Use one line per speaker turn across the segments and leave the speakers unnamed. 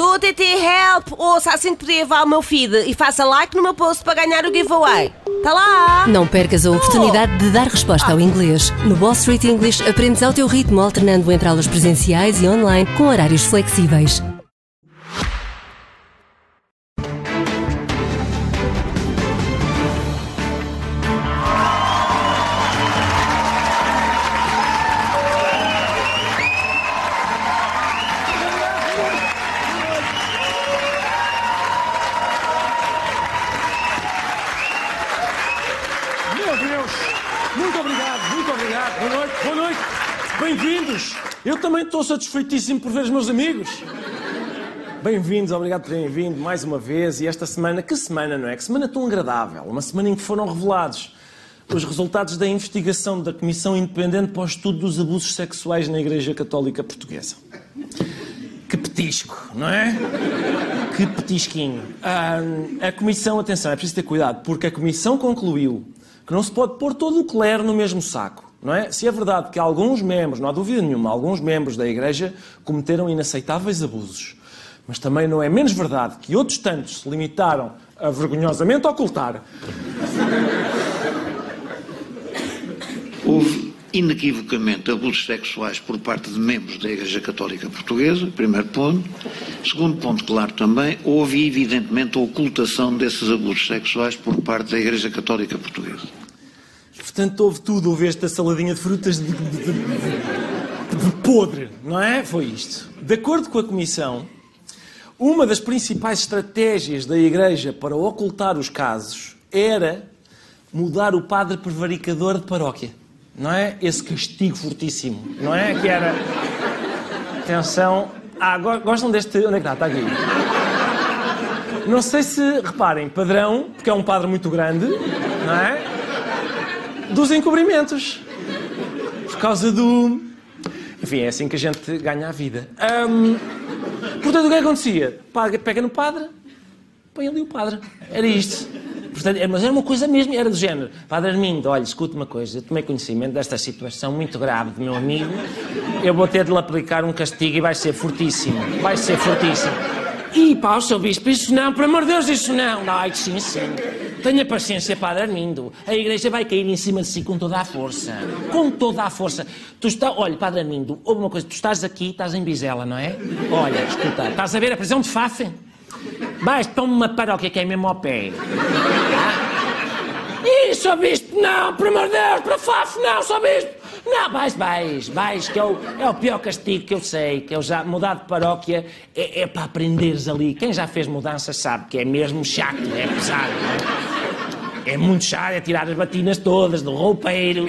Estou TT Help! Ouça assim que podia levar o meu feed e faça like no meu post para ganhar o giveaway. Tá lá!
Não percas a oportunidade de dar resposta ao inglês. No Wall Street English aprendes ao teu ritmo, alternando entre aulas presenciais e online com horários flexíveis.
Satisfeitíssimo por ver os meus amigos. Bem-vindos, obrigado por terem vindo mais uma vez. E esta semana, que semana, não é? Que semana tão agradável. Uma semana em que foram revelados os resultados da investigação da Comissão Independente para o Estudo dos Abusos Sexuais na Igreja Católica Portuguesa. Que petisco, não é? Que petisquinho. Ah, a Comissão, atenção, é preciso ter cuidado, porque a Comissão concluiu que não se pode pôr todo o clero no mesmo saco, não é? Se é verdade que alguns membros, não há dúvida nenhuma, alguns membros da Igreja cometeram inaceitáveis abusos, mas também não é menos verdade que outros tantos se limitaram a vergonhosamente ocultar
Houve inequivocamente abusos sexuais por parte de membros da Igreja Católica Portuguesa, primeiro ponto. Segundo ponto, claro também, houve evidentemente a ocultação desses abusos sexuais por parte da Igreja Católica Portuguesa.
Portanto, houve tudo, houve esta saladinha de frutas de, de- de- de- podre, não é? Foi isto. De acordo com a Comissão, uma das principais estratégias da Igreja para ocultar os casos era mudar o padre prevaricador de paróquia. Não é? Esse castigo fortíssimo, não é? Que era. Atenção. Ah, go- gostam deste. Onde é que está? Está aqui. Não sei se reparem, padrão, porque é um padre muito grande, não é? Dos encobrimentos. Por causa do. Enfim, é assim que a gente ganha a vida. Ahm, portanto, o que é acontecia? Pega no padre, põe ali o padre. Era isto. Portanto, é- mas era uma coisa mesmo, era do género. Padre Armindo, olha, escute uma coisa, eu tomei conhecimento desta situação muito grave do meu amigo, eu vou ter de lhe aplicar um castigo e vai ser fortíssimo. Vai ser fortíssimo. Ih, pá, o seu bispo, isso não, por amor de Deus, isso não. Ai, sim, sim. Tenha paciência, Padre Armindo. A igreja vai cair em cima de si com toda a força. Com toda a força. Tu está... Olha, Padre Armindo, houve uma coisa. Tu estás aqui, estás em Bizela, não é? Olha, escuta, estás a ver a prisão de Fafe? Vais para uma paróquia que é mesmo ao pé. Ih, só bispo, não, por amor de Deus, para Faf, não, só bispo. Não, vais, vais, vais, que é o, é o pior castigo que eu sei, que eu já mudar de paróquia é, é para aprenderes ali. Quem já fez mudanças sabe que é mesmo chato, é pesado. É É muito chato, é tirar as batinas todas do roupeiro,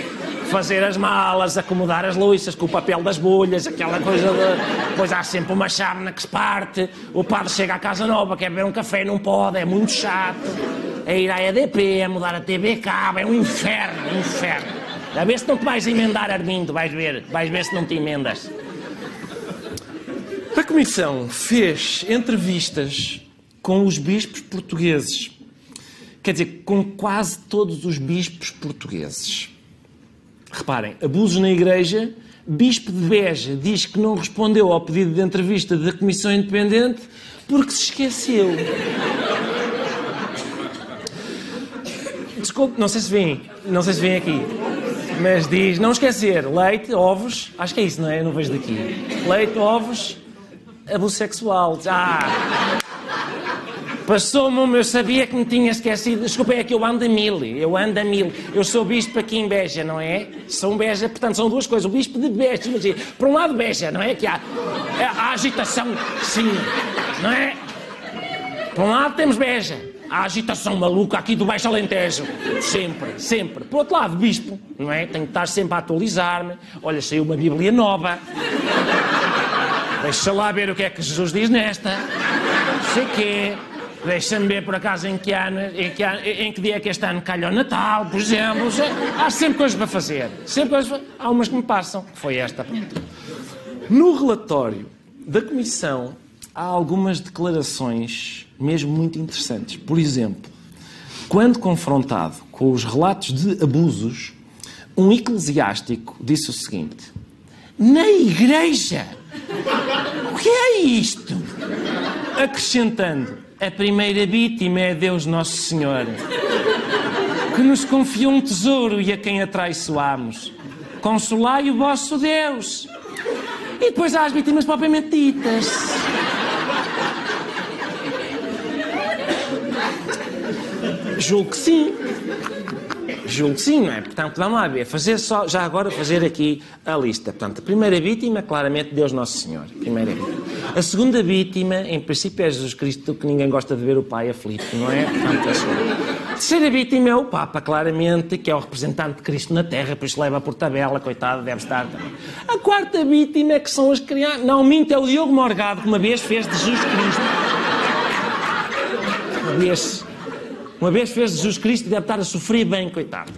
fazer as malas, acomodar as louças com o papel das bolhas, aquela coisa de... Depois há sempre uma chávena que se parte, o padre chega à casa nova, quer beber um café, não pode, é muito chato. É ir à EDP, é mudar a TV cabo, é um inferno, é um inferno. A ver se não te vais emendar, Armindo, vais ver, vais ver se não te emendas. A Comissão fez entrevistas com os bispos portugueses. Quer dizer, com quase todos os bispos portugueses. Reparem, abusos na Igreja. Bispo de Beja diz que não respondeu ao pedido de entrevista da Comissão Independente porque se esqueceu. Desculpe, não sei se vem, não sei se vem aqui. Mas diz, não esquecer, leite, ovos, acho que é isso, não é? Eu não vejo daqui. Leite, ovos, abuso sexual. Ah! Passou-me eu sabia que me tinha esquecido. Desculpa, é que eu ando a mil, eu ando a mil. Eu sou bispo aqui em Beja, não é? Sou um Beja, portanto são duas coisas. O bispo de Beja, imagina. Por um lado, Beja, não é? Que há a agitação, sim, não é? Por um lado temos Beja, a agitação maluca aqui do Baixo Alentejo. Sempre, sempre. Por outro lado, bispo, não é? Tenho que estar sempre a atualizar-me. Olha, saiu uma Bíblia nova. Deixa lá ver o que é que Jesus diz nesta. Sei quê. Deixa-me ver por acaso em que, ano, em, que ano, em que dia é que este ano calha o Natal, por exemplo. Há sempre coisas para fazer. Sempre coisas. Há umas que me passam. Foi esta. No relatório da Comissão há algumas declarações mesmo muito interessantes. Por exemplo, quando confrontado com os relatos de abusos, um eclesiástico disse o seguinte: Na igreja? O que é isto? Acrescentando, a primeira vítima é Deus Nosso Senhor, que nos confiou um tesouro e a quem atraiçoamos. Consolai o vosso Deus. E depois há as vítimas propriamente ditas. Julgo que sim. Julgo que sim, não é? Portanto, vamos lá ver. Fazer só, já agora fazer aqui a lista. Portanto, a primeira vítima, claramente, Deus Nosso Senhor. Primeira vítima. A segunda vítima, em princípio, é Jesus Cristo, que ninguém gosta de ver o Pai aflito, não é? Portanto, a segunda. A terceira vítima é o Papa, claramente, que é o representante de Cristo na Terra, por isso leva por tabela, coitado, deve estar também. A quarta vítima é que são as crianças. Não, minto, é o Diogo Morgado, que uma vez fez de Jesus Cristo. Uma vez uma vez fez Jesus Cristo e deve estar a sofrer bem, coitado.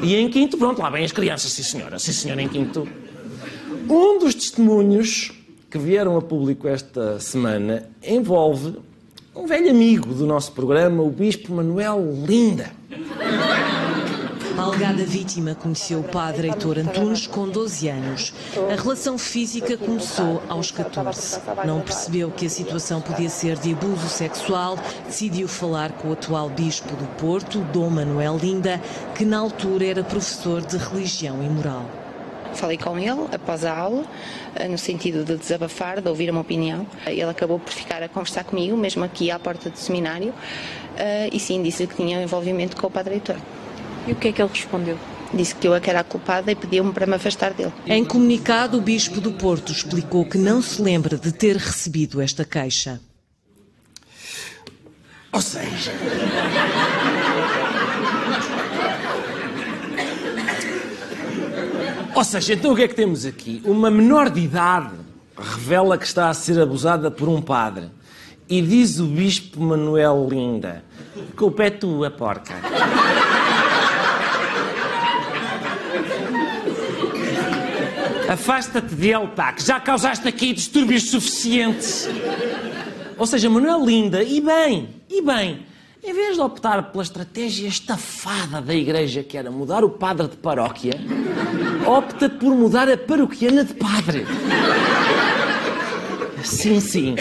E em quinto, pronto, lá vêm as crianças, sim senhora, sim senhora, em quinto. Um dos testemunhos que vieram a público esta semana envolve um velho amigo do nosso programa, o Bispo Manuel Linda.
A alegada vítima conheceu o padre Heitor Antunes com 12 anos. A relação física começou aos 14. Não percebeu que a situação podia ser de abuso sexual, decidiu falar com o atual bispo do Porto, Dom Manuel Linda, que na altura era professor de religião e moral.
Falei com ele após a aula, no sentido de desabafar, de ouvir uma opinião. Ele acabou por ficar a conversar comigo, mesmo aqui à porta do seminário, e sim, disse que tinha envolvimento com o padre Heitor.
E o que é que ele respondeu?
Disse que eu é que era a culpada e pediu-me para me afastar dele.
Em comunicado, o Bispo do Porto explicou que não se lembra de ter recebido esta queixa.
Ou seja. Ou seja, então o que é que temos aqui? Uma menor de idade revela que está a ser abusada por um padre. E diz o Bispo Manuel Linda: culpa é tua, porca. Afasta-te dele, pá, que já causaste aqui distúrbios suficientes. Ou seja, Manuel Linda, e bem, e bem, em vez de optar pela estratégia estafada da igreja, que era mudar o padre de paróquia, opta por mudar a paroquiana de padre. Sim, sim.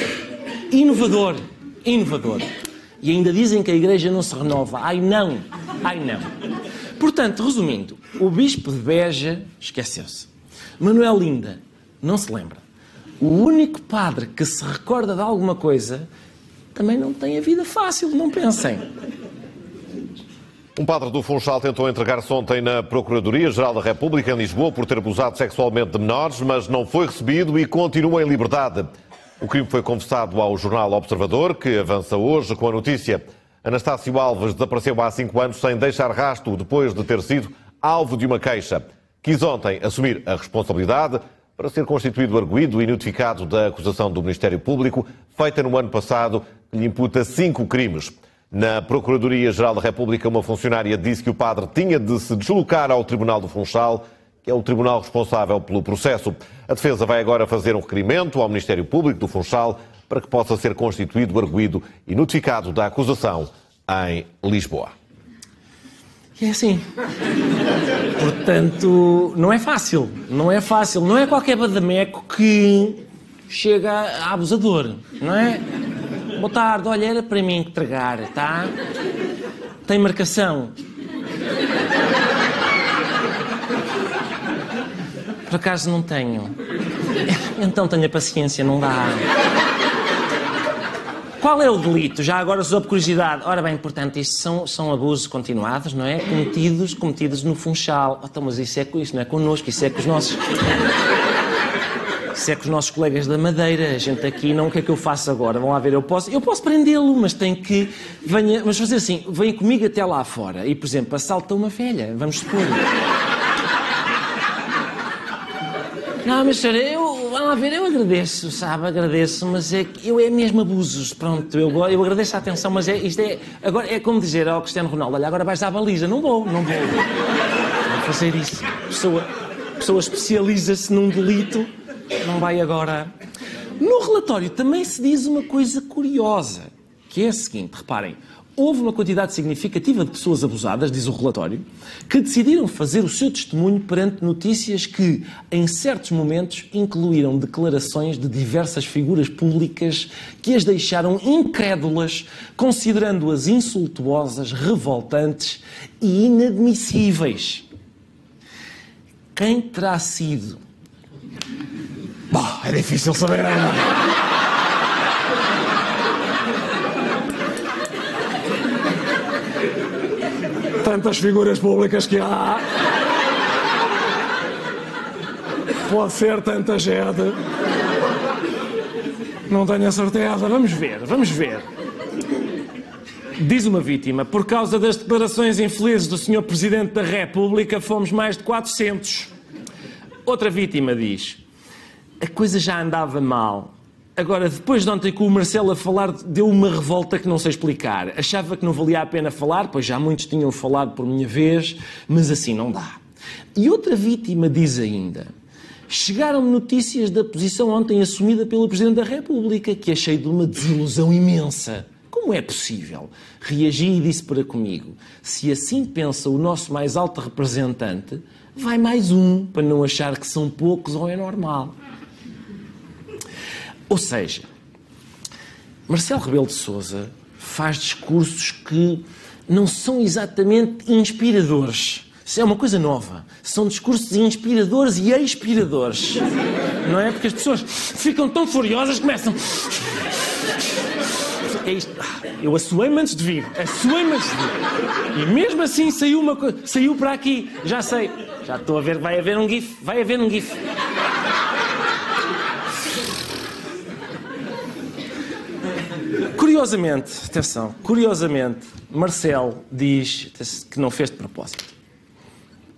Inovador, inovador. E ainda dizem que a igreja não se renova. Ai não, ai não. Portanto, resumindo, o bispo de Beja esqueceu-se. Manuel Linda, não se lembra. O único padre que se recorda de alguma coisa também não tem a vida fácil, não pensem.
Um padre do Funchal tentou entregar-se ontem na Procuradoria-Geral da República em Lisboa por ter abusado sexualmente de menores, mas não foi recebido e continua em liberdade. O crime foi confessado ao jornal Observador, que avança hoje com a notícia. Anastácio Alves desapareceu há cinco anos sem deixar rasto depois de ter sido alvo de uma queixa quis ontem assumir a responsabilidade para ser constituído arguído e notificado da acusação do Ministério Público, feita no ano passado, que lhe imputa cinco crimes. Na Procuradoria-Geral da República, uma funcionária disse que o padre tinha de se deslocar ao Tribunal do Funchal, que é o tribunal responsável pelo processo. A defesa vai agora fazer um requerimento ao Ministério Público do Funchal para que possa ser constituído arguído e notificado da acusação em Lisboa.
É assim. Portanto, não é fácil. Não é fácil. Não é qualquer badameco que chega a abusador, não é? Boa tarde, olha, era para mim entregar, tá? Tem marcação. Por acaso não tenho. Então tenha paciência, não dá. Qual é o delito? Já agora, por curiosidade. Ora bem, portanto, isto são, são abusos continuados, não é? Cometidos, cometidos no Funchal. Oh, então, mas isso é, isso não é connosco, isso é com os nossos... Isso é com os nossos colegas da Madeira. A gente aqui, não, o que é que eu faço agora? Vão lá ver, eu posso, eu posso prendê-lo, mas tem que... Venha, mas fazer assim, venha comigo até lá fora e, por exemplo, assalta uma velha, vamos supor. Não, mas senhora, eu, vamos ver, eu agradeço, sabe, agradeço, mas é que eu é mesmo abusos, pronto, eu, eu agradeço a atenção, mas é, isto é, agora é como dizer ao Cristiano Ronaldo, olha, agora vais à baliza, não vou, não vou, vou fazer isso. Pessoa, pessoa especializa-se num delito, não vai agora... No relatório também se diz uma coisa curiosa, que é a seguinte, reparem, Houve uma quantidade significativa de pessoas abusadas, diz o relatório, que decidiram fazer o seu testemunho perante notícias que, em certos momentos, incluíram declarações de diversas figuras públicas que as deixaram incrédulas, considerando-as insultuosas, revoltantes e inadmissíveis. Quem terá sido? Bom, é difícil saber. Tantas figuras públicas que há. Pode ser tanta gente. Não tenho a certeza. Vamos ver, vamos ver. Diz uma vítima, por causa das declarações infelizes do Sr. Presidente da República, fomos mais de 400. Outra vítima diz, a coisa já andava mal. Agora, depois de ontem com o Marcelo a falar, deu uma revolta que não sei explicar. Achava que não valia a pena falar, pois já muitos tinham falado por minha vez, mas assim não dá. E outra vítima diz ainda: Chegaram-me notícias da posição ontem assumida pelo Presidente da República, que achei de uma desilusão imensa. Como é possível? Reagi e disse para comigo: se assim pensa o nosso mais alto representante, vai mais um, para não achar que são poucos ou é normal. Ou seja, Marcelo Rebelo de Sousa faz discursos que não são exatamente inspiradores. Isso é uma coisa nova. São discursos inspiradores e expiradores. Não é? Porque as pessoas ficam tão furiosas que começam. É isto. Ah, eu assoei-me antes de vir. Assoei-me antes de vir. E mesmo assim saiu, uma co... saiu para aqui. Já sei. Já estou a ver. Vai haver um GIF. Vai haver um GIF. Curiosamente, atenção, curiosamente, Marcel diz que não fez de propósito.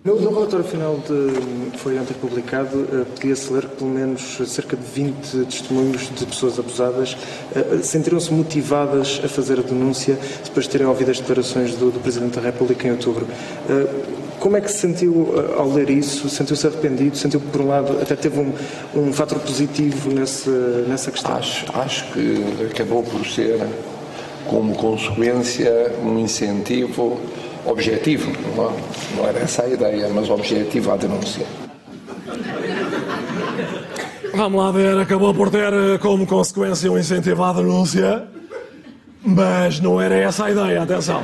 No, no relatório final de, que foi ontem publicado, uh, podia-se ler que pelo menos cerca de 20 testemunhos de pessoas abusadas uh, sentiram-se motivadas a fazer a denúncia depois de terem ouvido as declarações do, do Presidente da República em outubro. Uh, como é que se sentiu ao ler isso? Sentiu-se arrependido? Sentiu que, por um lado, até teve um, um fator positivo nesse, nessa questão?
Acho, acho que acabou por ser, como consequência, um incentivo objetivo. Não, não era essa a ideia, mas objetivo à denúncia.
Vamos lá ver, acabou por ter como consequência um incentivo à denúncia, mas não era essa a ideia, atenção.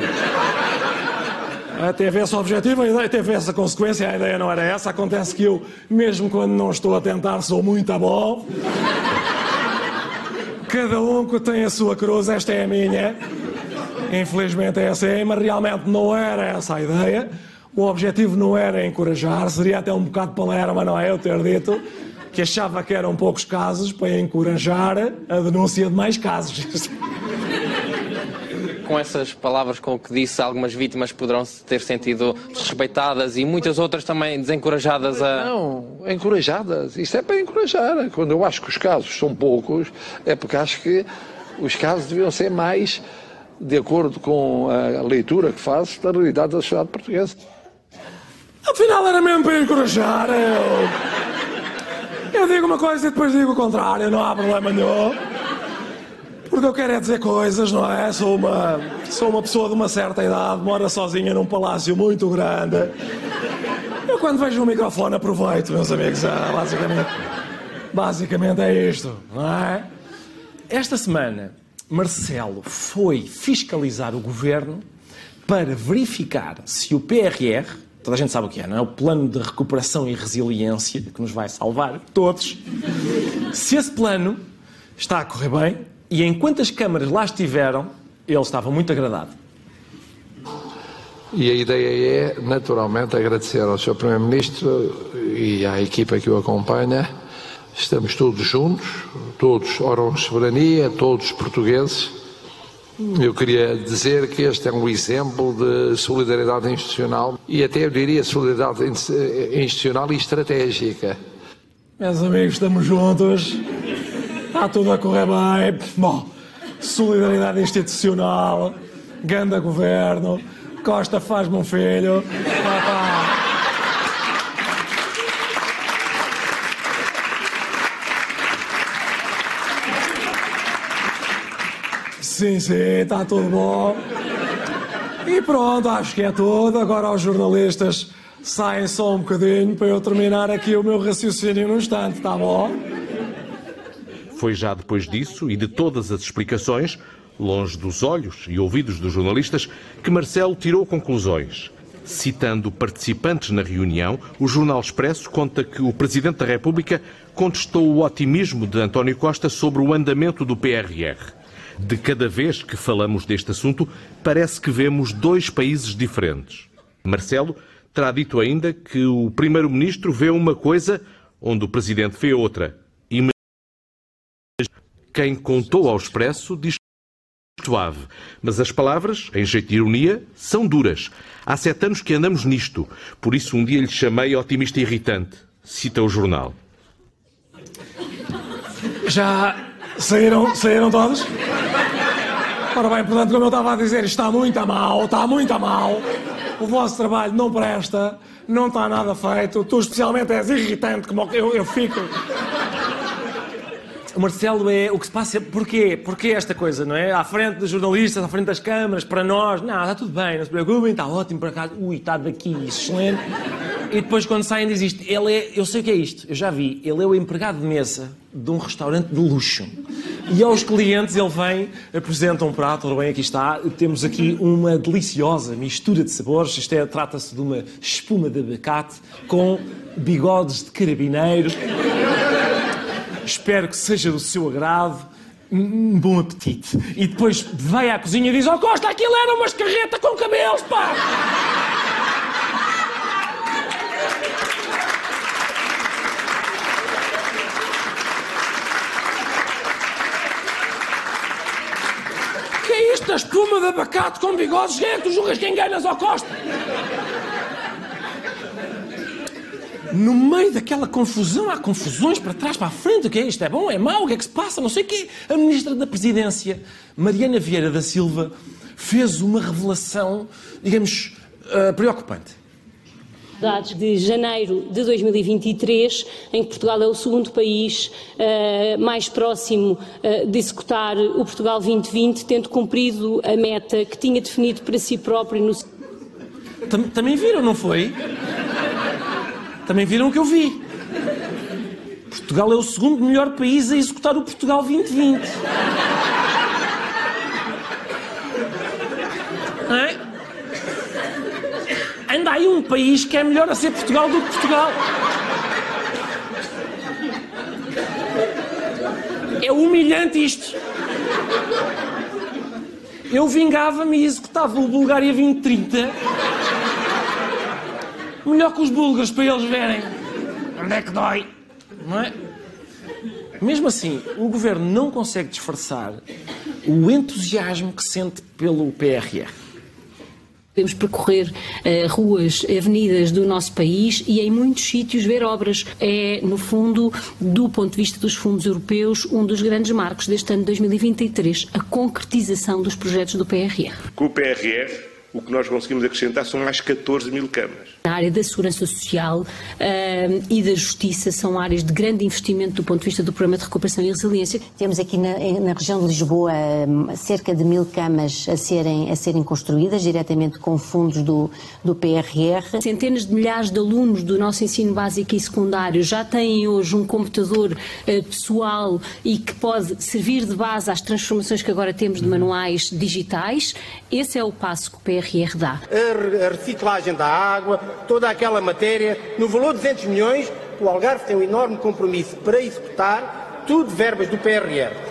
Teve esse objetivo, a ideia teve essa consequência, a ideia não era essa. Acontece que eu, mesmo quando não estou a tentar, sou muito bom. Cada um que tem a sua cruz, esta é a minha. Infelizmente é é, mas realmente não era essa a ideia. O objetivo não era encorajar, seria até um bocado palerma, não é? Eu ter dito que achava que eram poucos casos para encorajar a denúncia de mais casos.
Com essas palavras com o que disse, algumas vítimas poderão se ter sentido desrespeitadas e muitas outras também desencorajadas a.
Não, encorajadas. Isto é para encorajar. Quando eu acho que os casos são poucos, é porque acho que os casos deviam ser mais de acordo com a leitura que faço da realidade da sociedade portuguesa.
Afinal, era mesmo para encorajar. Eu, eu digo uma coisa e depois digo o contrário, não há problema nenhum. Porque eu quero é dizer coisas, não é? Sou uma, sou uma pessoa de uma certa idade, mora sozinha num palácio muito grande. Eu quando vejo um microfone aproveito, meus amigos. Ah, basicamente, basicamente é isto, não é? Esta semana, Marcelo foi fiscalizar o governo para verificar se o PRR, toda a gente sabe o que é, não é? O Plano de Recuperação e Resiliência, que nos vai salvar todos, se esse plano está a correr bem e enquanto as câmaras lá estiveram, ele estava muito agradado.
E a ideia é, naturalmente, agradecer ao Sr. Primeiro-Ministro e à equipa que o acompanha. Estamos todos juntos, todos de soberania, todos portugueses. Eu queria dizer que este é um exemplo de solidariedade institucional e até eu diria solidariedade institucional e estratégica.
Meus amigos, estamos juntos. Está tudo a correr bem. Bom, solidariedade institucional, ganda governo, Costa faz-me um filho. Sim, sim, está tudo bom. E pronto, acho que é tudo. Agora os jornalistas saem só um bocadinho para eu terminar aqui o meu raciocínio num instante, tá bom?
Foi já depois disso e de todas as explicações, longe dos olhos e ouvidos dos jornalistas, que Marcelo tirou conclusões. Citando participantes na reunião, o Jornal Expresso conta que o Presidente da República contestou o otimismo de António Costa sobre o andamento do PRR. De cada vez que falamos deste assunto, parece que vemos dois países diferentes. Marcelo terá dito ainda que o Primeiro-Ministro vê uma coisa onde o Presidente vê outra. Quem contou ao Expresso diz suave, mas as palavras, em jeito de ironia, são duras. Há sete anos que andamos nisto, por isso um dia lhe chamei otimista irritante. Cita o jornal.
Já saíram, saíram todos? Ora bem, portanto, como eu estava a dizer, está muito a mal, está muito a mal. O vosso trabalho não presta, não está nada feito. Tu, especialmente, és irritante, como eu, eu fico. O Marcelo é o que se passa. Porquê? Porquê esta coisa, não é? À frente dos jornalistas, à frente das câmaras, para nós, não, está tudo bem, não se preocupem, está ótimo para cá. Ui, está daqui, excelente. E depois, quando saem, diz isto: ele é, eu sei o que é isto, eu já vi, ele é o empregado de mesa de um restaurante de luxo. E aos clientes ele vem, apresenta um prato, ora bem, aqui está, temos aqui uma deliciosa mistura de sabores, isto é, trata-se de uma espuma de abacate com bigodes de carabineiro. Espero que seja do seu agrado. Um bom apetite. E depois vai à cozinha e diz: Oh Costa, aquilo era uma escarreta com cabelos, pá! Que é isto? A espuma de abacate com bigodes? Quem é que tu julgas quem ganhas ao Costa? No meio daquela confusão, há confusões para trás, para a frente. O que é isto? É bom? É mau? O que é que se passa? Não sei o quê. A Ministra da Presidência, Mariana Vieira da Silva, fez uma revelação, digamos, uh, preocupante.
Dados de janeiro de 2023, em que Portugal é o segundo país uh, mais próximo uh, de executar o Portugal 2020, tendo cumprido a meta que tinha definido para si próprio no.
Também viram, não foi? Também viram o que eu vi. Portugal é o segundo melhor país a executar o Portugal 2020. Não é? Anda aí um país que é melhor a ser Portugal do que Portugal. É humilhante isto. Eu vingava-me e executava o Bulgária 2030 melhor que os búlgaros para eles verem onde é que dói, não é? Mesmo assim, o governo não consegue disfarçar o entusiasmo que sente pelo PRR.
Podemos percorrer uh, ruas, avenidas do nosso país e em muitos sítios ver obras. É, no fundo, do ponto de vista dos fundos europeus, um dos grandes marcos deste ano de 2023, a concretização dos projetos do PRR.
Com o PRR, o que nós conseguimos acrescentar são mais 14 mil câmaras.
A área da segurança social uh, e da justiça são áreas de grande investimento do ponto de vista do programa de recuperação e resiliência.
Temos aqui na, na região de Lisboa cerca de mil camas a serem, a serem construídas diretamente com fundos do, do PRR.
Centenas de milhares de alunos do nosso ensino básico e secundário já têm hoje um computador uh, pessoal e que pode servir de base às transformações que agora temos de manuais digitais. Esse é o passo que o PRR dá.
A reciclagem da água, toda aquela matéria, no valor de 200 milhões, o Algarve tem um enorme compromisso para executar tudo verbas do PRR.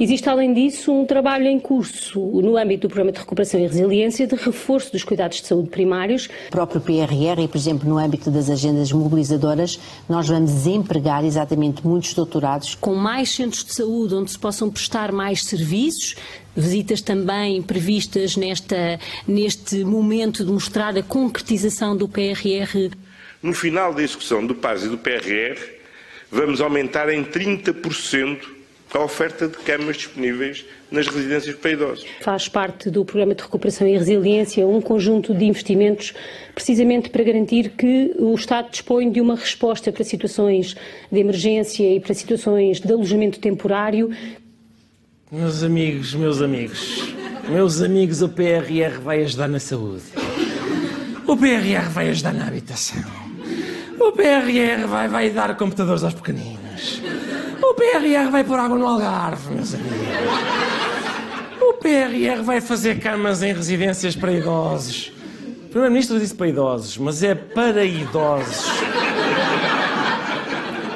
Existe, além disso, um trabalho em curso no âmbito do Programa de Recuperação e Resiliência de reforço dos cuidados de saúde primários.
O próprio PRR e, por exemplo, no âmbito das agendas mobilizadoras, nós vamos empregar exatamente muitos doutorados.
Com mais centros de saúde onde se possam prestar mais serviços, visitas também previstas nesta, neste momento de mostrar a concretização do PRR.
No final da execução do PAS e do PRR, vamos aumentar em 30% a oferta de camas disponíveis nas residências para idosos.
Faz parte do Programa de Recuperação e Resiliência um conjunto de investimentos precisamente para garantir que o Estado dispõe de uma resposta para situações de emergência e para situações de alojamento temporário.
Meus amigos, meus amigos, Meus amigos, o PRR vai ajudar na saúde. O PRR vai ajudar na habitação. O PRR vai, vai dar computadores aos pequeninos. O PRR vai pôr água no Algarve, meus amigos. O PRR vai fazer camas em residências para idosos. O Primeiro-Ministro disse para idosos, mas é para idosos.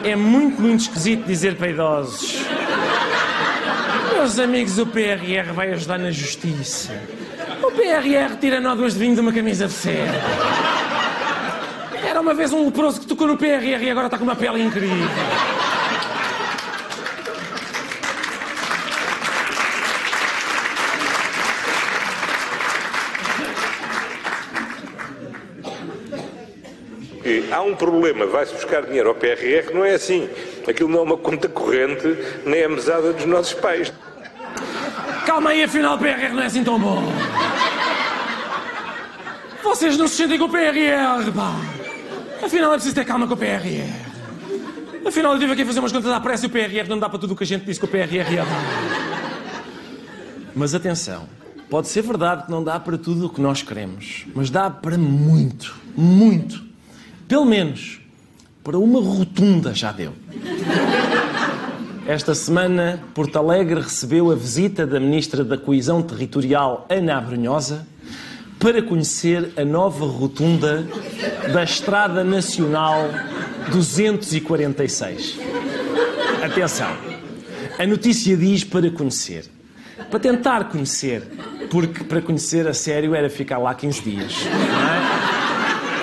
É muito, muito esquisito dizer para idosos. Meus amigos, o PRR vai ajudar na justiça. O PRR tira nódoas de vinho de uma camisa de seda. Era uma vez um leproso que tocou no PRR e agora está com uma pele incrível.
Há um problema, vai-se buscar dinheiro ao PRR, não é assim. Aquilo não é uma conta corrente, nem é mesada dos nossos pais.
Calma aí, afinal o PRR não é assim tão bom. Vocês não se sentem com o PRR, pá. Afinal é preciso ter calma com o PRR. Afinal eu tive aqui a fazer umas contas à pressa e o PRR não dá para tudo o que a gente disse que o PRR ia dar. Mas atenção, pode ser verdade que não dá para tudo o que nós queremos, mas dá para muito, muito. Pelo menos para uma rotunda já deu. Esta semana, Porto Alegre recebeu a visita da Ministra da Coesão Territorial, Ana Abrunhosa, para conhecer a nova rotunda da Estrada Nacional 246. Atenção, a notícia diz para conhecer. Para tentar conhecer, porque para conhecer a sério era ficar lá 15 dias. não É,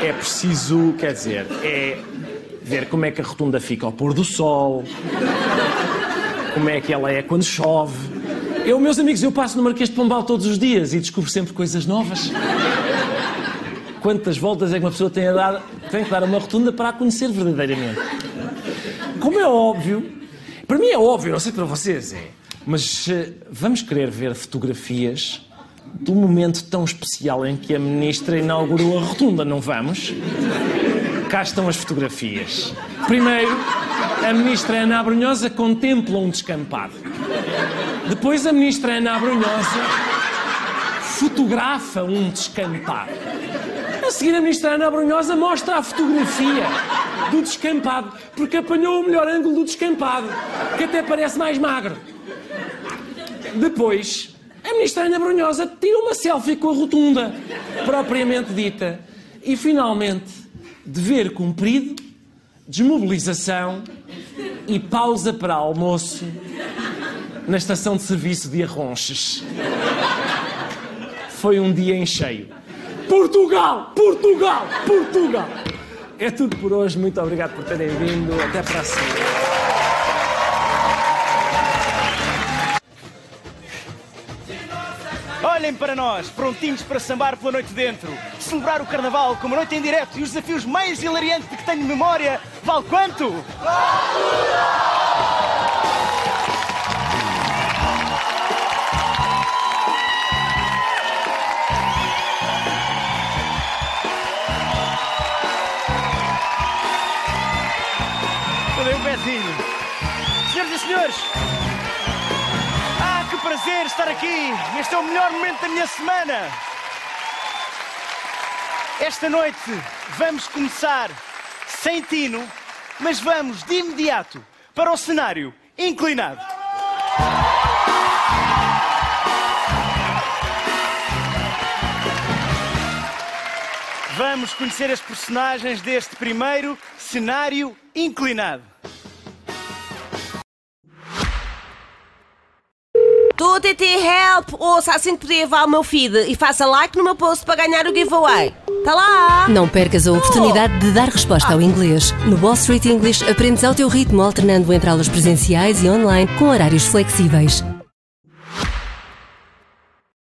é preciso, quer dizer, é ver como é que a rotunda fica ao pôr do sol, como é que ela é quando chove. Eu, meus amigos, eu passo no Marquês de Pombal todos os dias e descubro sempre coisas novas. Quantas voltas é que uma pessoa tem, a dar, tem que dar a uma rotunda para a conhecer verdadeiramente? Como é óbvio, para mim é óbvio, não sei para vocês é, mas eh, vamos querer ver fotografias do momento tão especial em que a ministra inaugurou a rotunda, não vamos? Cá estão as fotografias. Primeiro, a ministra Ana Abrunhosa contempla um descampado. Depois, a ministra Ana Abrunhosa fotografa um descampado. A seguir, a ministra Ana Abrunhosa mostra a fotografia do descampado, porque apanhou o melhor ângulo do descampado, que até parece mais magro. Depois, a ministra Ana Brunhosa tira uma selfie com a rotunda, propriamente dita. E, finalmente, dever cumprido, desmobilização e pausa para almoço na estação de serviço de Arronches. Foi um dia em cheio. Portugal! Portugal! Portugal! É tudo por hoje. Muito obrigado por terem vindo. Até para a semana.
Olhem para nós, prontinhos para sambar pela noite dentro. Celebrar o carnaval com uma noite em direto e os desafios mais hilariantes de que tenho memória. Vale quanto? Eu dei um pezinho. Senhoras e senhores, prazer estar aqui. Este é o melhor momento da minha semana. Esta noite vamos começar sem tino, mas vamos de imediato para o cenário inclinado. Vamos conhecer as personagens deste primeiro cenário inclinado.
TT Help! Ouça assim podia levar o meu feed e faça like no meu post para ganhar o giveaway. Tá lá!
Não percas a oportunidade de dar resposta ao inglês. No Wall Street English aprendes ao teu ritmo, alternando entre aulas presenciais e online com horários flexíveis.